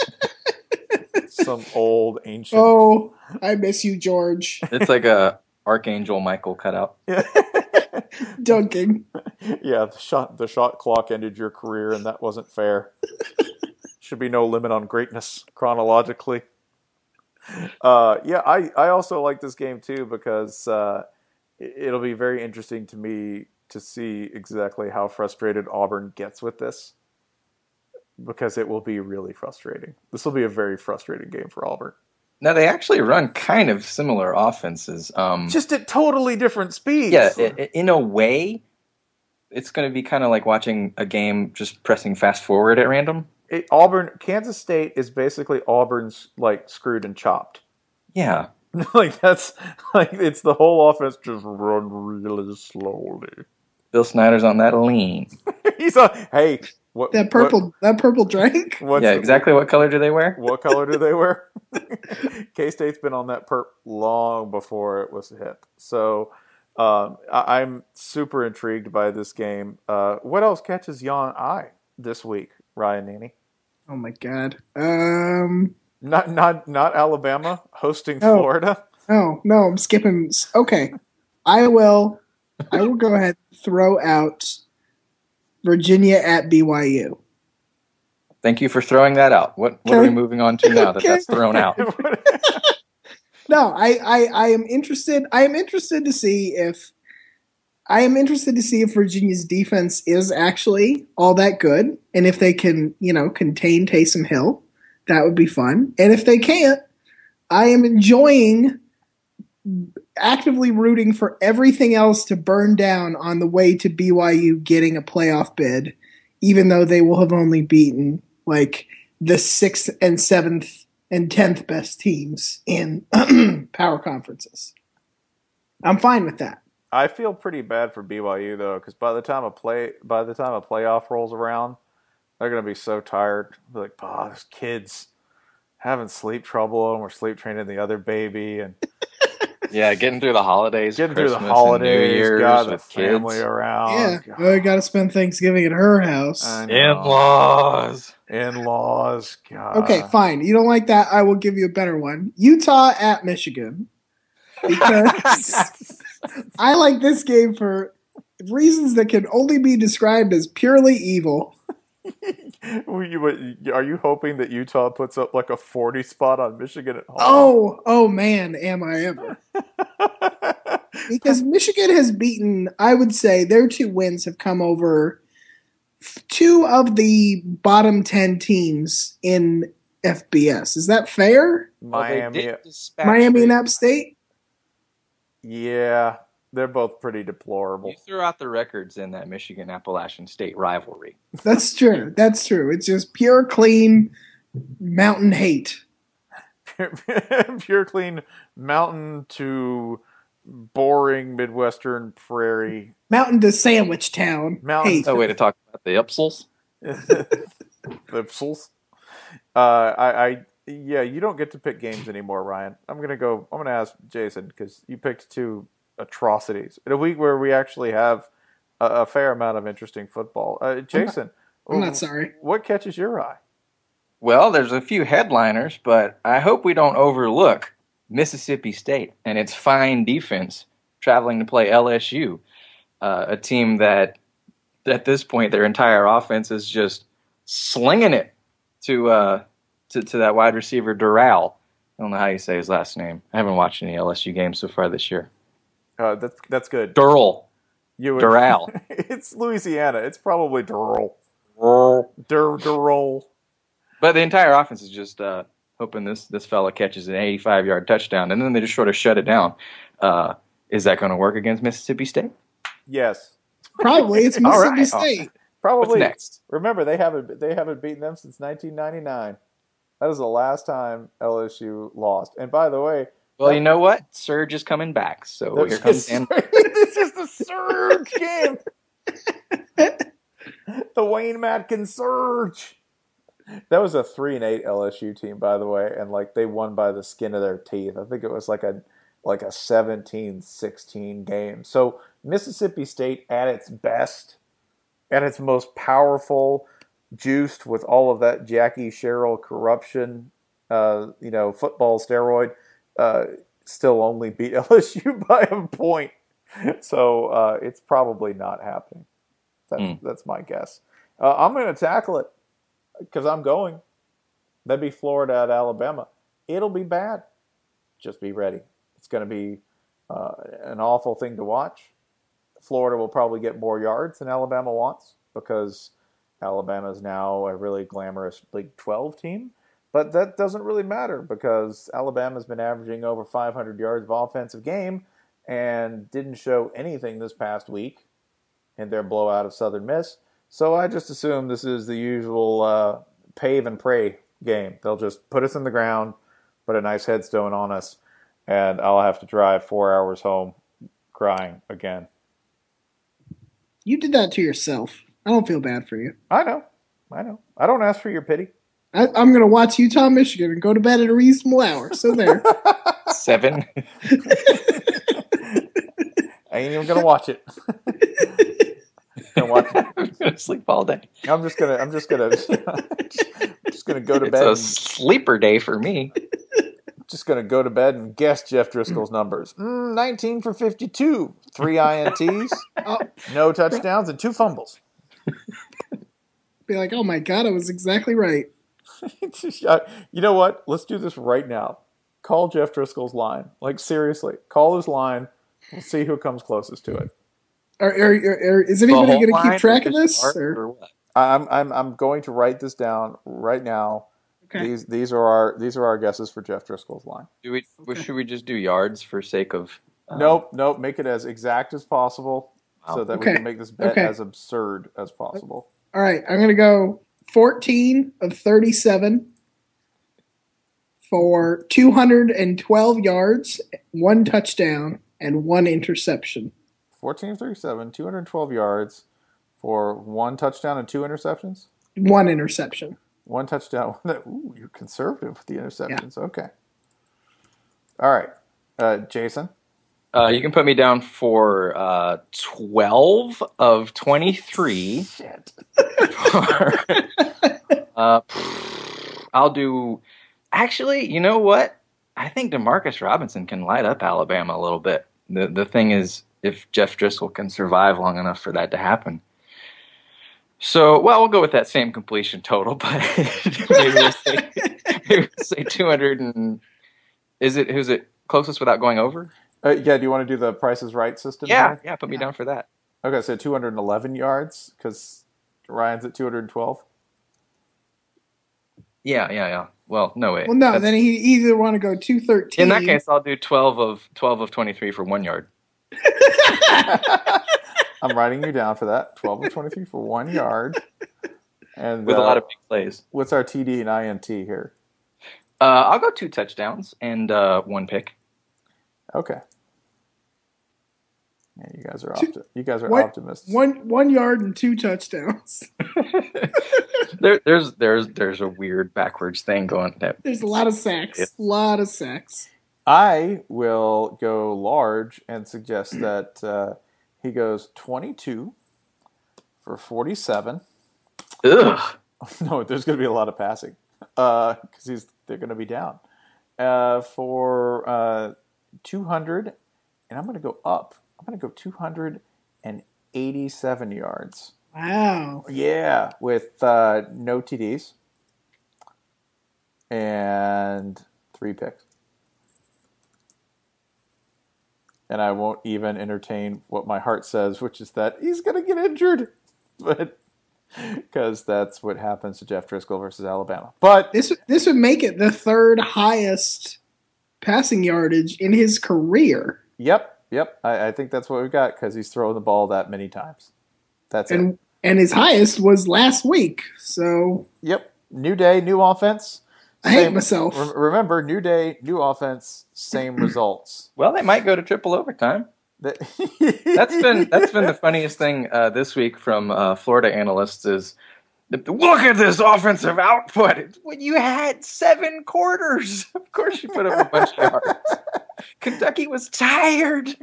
Speaker 1: Some old ancient.
Speaker 3: Oh, I miss you, George.
Speaker 2: It's like a Archangel Michael cutout.
Speaker 3: Dunking.
Speaker 1: yeah, the shot the shot clock ended your career, and that wasn't fair. Should be no limit on greatness chronologically. Uh, yeah, I, I also like this game too because uh, it'll be very interesting to me to see exactly how frustrated Auburn gets with this because it will be really frustrating. This will be a very frustrating game for Auburn.
Speaker 2: Now they actually run kind of similar offenses. Um,
Speaker 1: Just at totally different speeds.
Speaker 2: yeah, in a way, it's going to be kind of like watching a game just pressing fast forward at random.
Speaker 1: It- Auburn, Kansas State is basically Auburn's like screwed and chopped.
Speaker 2: Yeah,
Speaker 1: like that's like it's the whole offense just run really slowly.
Speaker 2: Bill Snyder's on that lean.
Speaker 1: He's a hey, what
Speaker 3: That purple that purple drink.
Speaker 1: What, what's
Speaker 2: yeah,
Speaker 1: the-
Speaker 2: exactly. What color do they wear?
Speaker 1: What color do they wear? K State's been on that perp long before it was hip. So um, I- I'm super intrigued by this game. Uh, what else catches yon eye this week, Ryan Nanni?
Speaker 3: Oh my god. Um
Speaker 1: Not not not Alabama hosting
Speaker 3: No.
Speaker 1: Florida.
Speaker 3: no, no, I'm skipping okay. I will I will go ahead and throw out Virginia at BYU.
Speaker 2: Thank you for throwing that out. What What are we moving on to now that
Speaker 3: Okay.
Speaker 2: that's thrown out?
Speaker 3: No, I, I, I am interested. I am interested to see if I am interested to see if Virginia's defense is actually all that good, and if they can, you know, contain Taysom Hill. That would be fun. And if they can't, I am enjoying actively rooting for everything else to burn down on the way to BYU getting a playoff bid, even though they will have only beaten like the sixth and seventh and 10th best teams in power conferences. I'm fine with that.
Speaker 1: I feel pretty bad for BYU though, because by the time a play by the time a playoff rolls around, they're gonna be so tired. They're like, oh, those kids having sleep trouble, and we're sleep training the other baby, and
Speaker 2: Yeah, getting through the holidays,
Speaker 1: getting through the
Speaker 2: Christmas and
Speaker 1: holidays,
Speaker 2: New Year's
Speaker 1: got the
Speaker 2: with
Speaker 1: family
Speaker 2: kids.
Speaker 1: around.
Speaker 3: yeah,
Speaker 1: God,
Speaker 3: I got to spend Thanksgiving at her house.
Speaker 2: In-laws.
Speaker 1: in-laws. God.
Speaker 3: Okay, fine. You don't like that? I will give you a better one. Utah at Michigan. Because I like this game for reasons that can only be described as purely evil.
Speaker 1: Were you- what- Are you hoping that Utah puts up like a forty spot on Michigan at home?
Speaker 3: Oh, oh man, am I ever. because Michigan has beaten, I would say their two wins have come over two of the bottom 10 teams in FBS. Is that fair?
Speaker 1: Miami.
Speaker 3: Miami and App State?
Speaker 1: Yeah, they're both pretty deplorable.
Speaker 2: You threw out the records in that Michigan Appalachian State rivalry.
Speaker 3: That's true. That's true. It's just pure, clean mountain hate.
Speaker 1: Pure clean mountain to boring Midwestern prairie.
Speaker 3: Mountain to Sandwich Town.
Speaker 1: Mountain
Speaker 3: Hate.
Speaker 2: No way to talk about the Ipsels.
Speaker 1: Lipsels. Uh, I, I, yeah, you don't get to pick games anymore, Ryan. I'm gonna go. I'm gonna ask Jason because you picked two atrocities in a week where we actually have a, a fair amount of interesting football. Uh, Jason,
Speaker 3: I'm not sorry.
Speaker 1: What catches your eye?
Speaker 2: Well, there's a few headliners, but I hope we don't overlook Mississippi State and its fine defense traveling to play LSU, uh, a team that at this point their entire offense is just slinging it to uh, to, to that wide receiver Doral. I don't know how you say his last name. I haven't watched any LSU games so far this year.
Speaker 1: Uh, that's that's good.
Speaker 2: Durrell.
Speaker 1: You would-
Speaker 2: Doral.
Speaker 1: it's Louisiana. It's probably Durrell. Dur Durrell.
Speaker 2: But the entire offense is just uh, hoping this this fella catches an 85 yard touchdown, and then they just sort of shut it down. Uh, is that going to work against Mississippi State?
Speaker 1: Yes.
Speaker 3: Probably. It's Mississippi
Speaker 2: right.
Speaker 3: State.
Speaker 1: Probably.
Speaker 2: What's next?
Speaker 1: Remember, they haven't they haven't beaten them since 1999. That is the last time LSU lost. And by the way,
Speaker 2: Well, you know what? Surge is coming back, so
Speaker 1: There's
Speaker 2: here comes Dan.
Speaker 1: this is the Surge game. the Wayne Madkin Surge. That was a three and eight LSU team, by the way, and like they won by the skin of their teeth. I think it was like a like a 17-16 game. So Mississippi State at its best, at its most powerful, juiced with all of that Jackie Sherrill corruption, uh, you know, football steroid, uh, still only beat LSU by a point. So uh, it's probably not happening. That's,
Speaker 2: Mm.
Speaker 1: that's my guess. Uh, I'm going to tackle it because I'm going. That'd be Florida at Alabama. It'll be bad. Just be ready. It's going to be uh, an awful thing to watch. Florida will probably get more yards than Alabama wants because Alabama is now a really glamorous Big 12 team. But that doesn't really matter because Alabama's been averaging over 500 yards of offensive game and didn't show anything this past week in their blowout of Southern Miss. So I just assume this is the usual uh, pave and pray game. They'll just put us in the ground, put a nice headstone on us, and I'll have to drive four hours home crying again.
Speaker 3: You did that to yourself. I don't feel bad for you.
Speaker 1: I know. I know. I don't ask for your pity.
Speaker 3: I, I'm going to watch Utah, Michigan, and go to bed at a reasonable hour. So there.
Speaker 2: Seven.
Speaker 1: I ain't even gonna watch it. gonna watch it.
Speaker 2: I'm going to sleep all day.
Speaker 1: I'm just gonna. I'm just gonna. just gonna go to bed.
Speaker 2: It's
Speaker 1: a
Speaker 2: sleeper day for me.
Speaker 1: just gonna go to bed and guess Jeff Driskel's numbers. Mm, 19 for 52, three ints,
Speaker 3: Oh,
Speaker 1: no touchdowns, and two fumbles.
Speaker 3: be like, oh my God, I was exactly right.
Speaker 1: You know what? Let's do this right now. Call Jeff Driskel's line. Like seriously, call his line. We'll see who comes closest to it.
Speaker 3: Are, are, are, are- is anybody going to keep track of this? Or?
Speaker 2: or?
Speaker 1: I'm I'm I'm going to write this down right now.
Speaker 3: Okay.
Speaker 1: These these are our these are our guesses for Jeff Driskel's line.
Speaker 2: Do we, Should we just do yards for sake of. uh,
Speaker 1: Nope, nope. Make it as exact as possible so
Speaker 2: Wow.
Speaker 1: that we can make this bet
Speaker 3: okay.
Speaker 1: as absurd as possible.
Speaker 3: All right, I'm going to go 14 of 37 for 212 yards, one touchdown, and one interception.
Speaker 1: 14 of 37, 212 yards for one touchdown and two interceptions?
Speaker 3: One interception.
Speaker 1: One touchdown. Ooh, you're conservative with the interceptions. Okay. All right. Uh, Jason?
Speaker 2: Uh, you can put me down for uh, 12 of 23.
Speaker 1: Shit.
Speaker 2: uh, I'll do. Actually, you know what? I think Demarcus Robinson can light up Alabama a little bit. The the thing is, if Jeff Driskel can survive long enough for that to happen. So, well, we'll go with that same completion total, but maybe we'll say, maybe we'll say 200 and is it who's it closest without going over?
Speaker 1: Uh, yeah, do you want to do the Price is Right system?
Speaker 2: Yeah,
Speaker 1: here?
Speaker 2: yeah, put me down for that.
Speaker 1: Okay, so 211 yards because Ryan's at 212.
Speaker 2: Yeah, yeah, yeah. Well, no way.
Speaker 3: Well, no,
Speaker 2: That's-
Speaker 3: then he either want to go 213.
Speaker 2: in that case, I'll do 12 of 12 of 23 for one yard.
Speaker 1: I'm writing you down for that. 12 of 23 for one yard. And
Speaker 2: with a
Speaker 1: uh,
Speaker 2: lot of big plays.
Speaker 1: What's our TD and INT here?
Speaker 2: Uh, I'll go two touchdowns and uh, one pick.
Speaker 1: Okay. Yeah, you guys are
Speaker 3: Two-
Speaker 1: opti- you guys are
Speaker 3: One-
Speaker 1: optimists.
Speaker 3: One one yard and two touchdowns.
Speaker 2: There, there's there's there's a weird backwards thing going. That
Speaker 3: There's a lot of sacks. A lot of sacks.
Speaker 1: I will go large and suggest that uh, he goes 22 for 47.
Speaker 2: ugh.
Speaker 1: no, there's going to be a lot of passing because he's they're going to be down uh, for uh, 200, and I'm going to go up. I'm going to go 287 yards.
Speaker 3: Wow.
Speaker 1: Yeah, with uh, no TDs and three picks. And I won't even entertain what my heart says, which is that he's going to get injured. But because that's what happens to Jeff Driskel versus Alabama. But
Speaker 3: This this would make it the third highest passing yardage in his career.
Speaker 1: yep, yep, I, I think that's what we've got because he's thrown the ball that many times. That's it.
Speaker 3: And and his highest was last week. So
Speaker 1: Yep. New day, new offense.
Speaker 3: I hate myself.
Speaker 1: Rem- remember, new day, new offense, same results.
Speaker 2: Well, they might go to triple overtime.
Speaker 1: That-
Speaker 2: That's been that's been the funniest thing uh, this week from uh, Florida analysts is look at this offensive output. It's when you had seven quarters, of course you put up a bunch of yards. Kentucky was tired.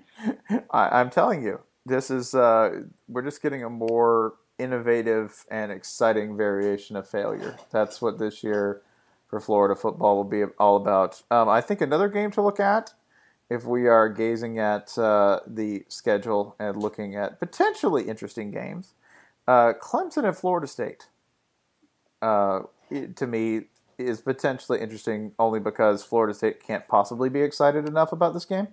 Speaker 1: I, I'm telling you, this is uh, we're just getting a more innovative and exciting variation of failure. That's what this year for Florida football will be all about. Um, I think another game to look at if we are gazing at uh, the schedule and looking at potentially interesting games. Uh, Clemson and Florida State, uh, to me, is potentially interesting only because Florida State can't possibly be excited enough about this game.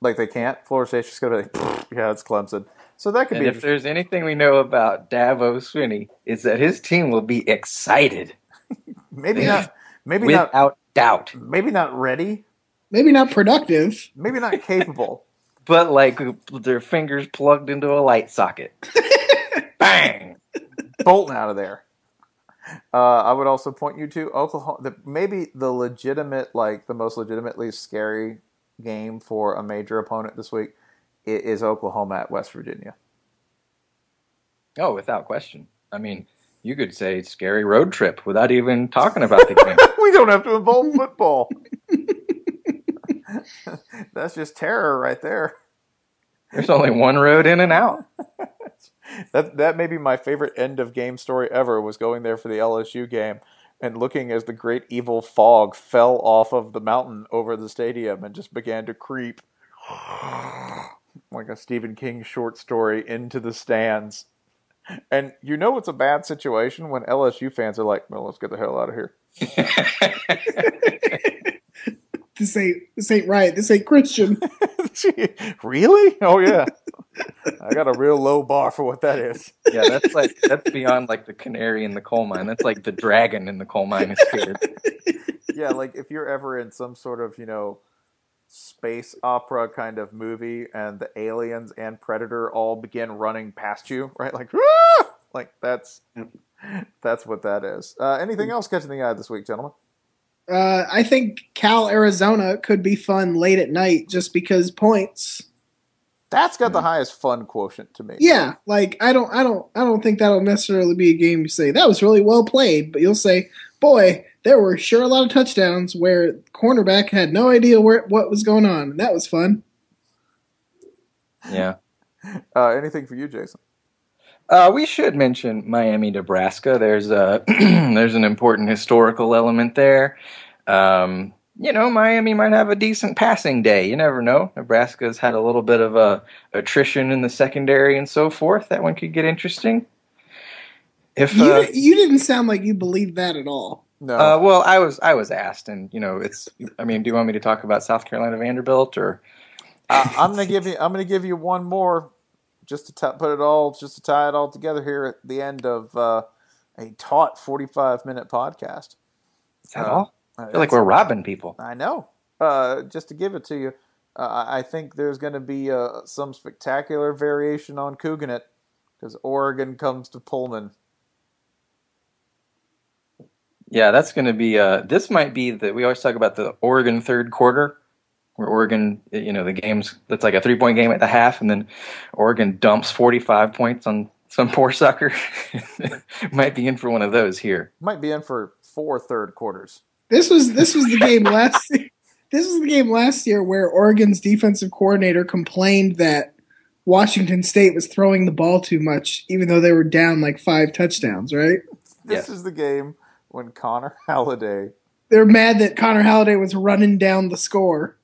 Speaker 1: Like they can't. Florida State's just gonna be like, yeah, it's Clemson. So that could
Speaker 2: And
Speaker 1: be
Speaker 2: if there's anything we know about Dabo Swinney, is that his team will be excited
Speaker 1: maybe not, maybe not,
Speaker 2: without doubt.
Speaker 1: maybe not ready,
Speaker 3: maybe not productive.
Speaker 1: maybe not capable.
Speaker 2: But like their fingers plugged into a light socket. Bang!
Speaker 1: bolting out of there. Uh, I would also point you to Oklahoma. The, maybe the legitimate, like the most legitimately scary game for a major opponent this week is Oklahoma at West Virginia.
Speaker 2: Oh, without question. I mean, you could say scary road trip without even talking about the game.
Speaker 1: we don't have to involve football. That's just terror right there.
Speaker 2: There's only one road in and out.
Speaker 1: That that may be my favorite end of game story ever. Was going there for the LSU game and looking as the great evil fog fell off of the mountain over the stadium and just began to creep like a Stephen King short story into the stands. And you know it's a bad situation when LSU fans are like, "Well, let's get the hell out of here."
Speaker 3: This ain't this ain't right. This ain't Christian.
Speaker 1: really? Oh yeah. I got a real low bar for what that is.
Speaker 2: Yeah, that's like that's beyond like the canary in the coal mine. That's like the dragon in the coal mine is scared.
Speaker 1: yeah, like if you're ever in some sort of, you know, space opera kind of movie and the aliens and predator all begin running past you, right? Like, "Ah!" like that's that's what that is. Uh, anything else catching the eye this week, gentlemen?
Speaker 3: Uh, I think Cal Arizona could be fun late at night just because points.
Speaker 1: That's got the highest fun quotient to me.
Speaker 3: Yeah, like I don't, I don't, I don't think that'll necessarily be a game you say that was really well played, but you'll say, boy, there were sure a lot of touchdowns where cornerback had no idea where what was going on, and that was fun.
Speaker 2: Yeah.
Speaker 1: Uh, anything for you, Jason?
Speaker 2: Uh, we should mention Miami, Nebraska. There's a there's an important historical element there. Um, you know, Miami might have a decent passing day. You never know. Nebraska's had a little bit of a attrition in the secondary and so forth. That one could get interesting. If
Speaker 3: You,
Speaker 2: uh,
Speaker 3: you didn't sound like you believed that at all.
Speaker 1: No.
Speaker 2: uh, well, I was I was asked, and you know, it's. I mean, do you want me to talk about South Carolina Vanderbilt or?
Speaker 1: Uh, I'm gonna give you. I'm gonna give you one more, just to t- put it all, just to tie it all together here at the end of uh, a taut 45 minute podcast.
Speaker 2: Is that
Speaker 1: Uh,
Speaker 2: all?
Speaker 1: Uh,
Speaker 2: I feel like we're robbing people.
Speaker 1: I know. Uh, just to give it to you, uh, I think there's going to be uh, some spectacular variation on Couganet because Oregon comes to Pullman.
Speaker 2: Yeah, that's going to be. Uh, this might be that We always talk about the Oregon third quarter, where Oregon, you know, the game's that's like a three point game at the half, and then Oregon dumps forty five points on some poor sucker. might be in for one of those here.
Speaker 1: Might be in for four third quarters.
Speaker 3: This was this was the game last. This was the game last year where Oregon's defensive coordinator complained that Washington State was throwing the ball too much, even though they were down like five touchdowns. Right?
Speaker 1: This
Speaker 2: Yes.
Speaker 1: is the game when Connor Halliday
Speaker 3: They're mad that Connor Halliday was running down the score.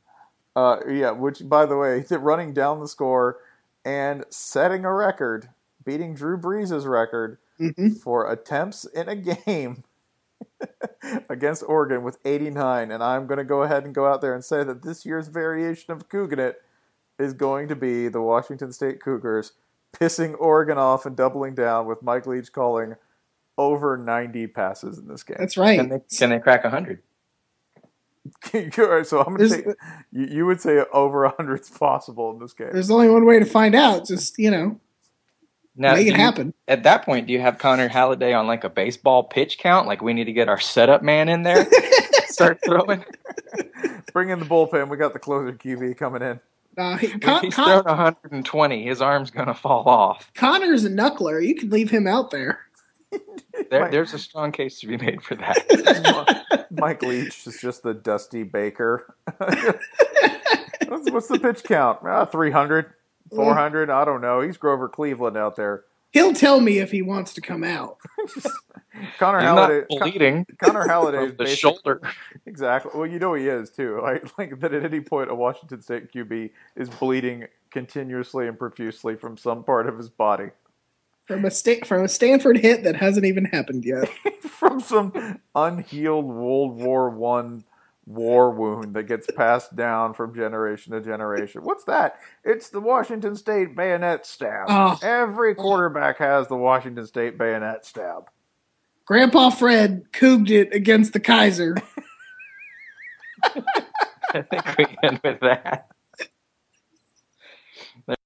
Speaker 1: Uh, yeah, which by the way, running down the score and setting a record, beating Drew Brees' record
Speaker 3: Mhm.
Speaker 1: for attempts in a game against Oregon with 89. And I'm going to go ahead and go out there and say that this year's variation of Couganet is going to be the Washington State Cougars pissing Oregon off and doubling down with Mike Leach calling over 90 passes in this game.
Speaker 3: That's right.
Speaker 2: Can they can they crack hundred?
Speaker 1: All right, so I'm going to
Speaker 3: There's-
Speaker 1: say you, you would say over 100 is possible in this game.
Speaker 3: There's only one way to find out. Just you know,
Speaker 2: Now,
Speaker 3: make
Speaker 2: do
Speaker 3: it
Speaker 2: you-
Speaker 3: happen.
Speaker 2: At that point, do you have Connor Halliday on like a baseball pitch count? Like we need to get our setup man in there, start throwing.
Speaker 1: Bring in the bullpen. We got the closer QB coming in.
Speaker 3: Uh, he-
Speaker 2: If
Speaker 3: Con-
Speaker 2: he's
Speaker 3: Con-
Speaker 2: thrown 120, his arm's gonna fall off.
Speaker 3: Connor's a knuckler. You could leave him out there.
Speaker 2: There, there's a strong case to be made for that.
Speaker 1: Mike Leach is just the Dusty Baker. what's, what's the pitch count? Ah, 300, 400? I don't know. He's Grover Cleveland out there.
Speaker 3: He'll tell me if he wants to come out.
Speaker 1: Connor
Speaker 2: He's
Speaker 1: Halliday.
Speaker 2: bleeding
Speaker 1: Connor Halliday
Speaker 2: the shoulder.
Speaker 1: Exactly. Well, you know he is too. Like, like that at any point a Washington State QB is bleeding continuously and profusely from some part of his body.
Speaker 3: From a sta- from a Stanford hit that hasn't even happened yet.
Speaker 1: from some unhealed World War One war wound that gets passed down from generation to generation. What's that? It's the Washington State bayonet stab.
Speaker 3: Oh.
Speaker 1: Every quarterback has the Washington State bayonet stab.
Speaker 3: Grandpa Fred cooged it against the Kaiser.
Speaker 2: I think we end with that.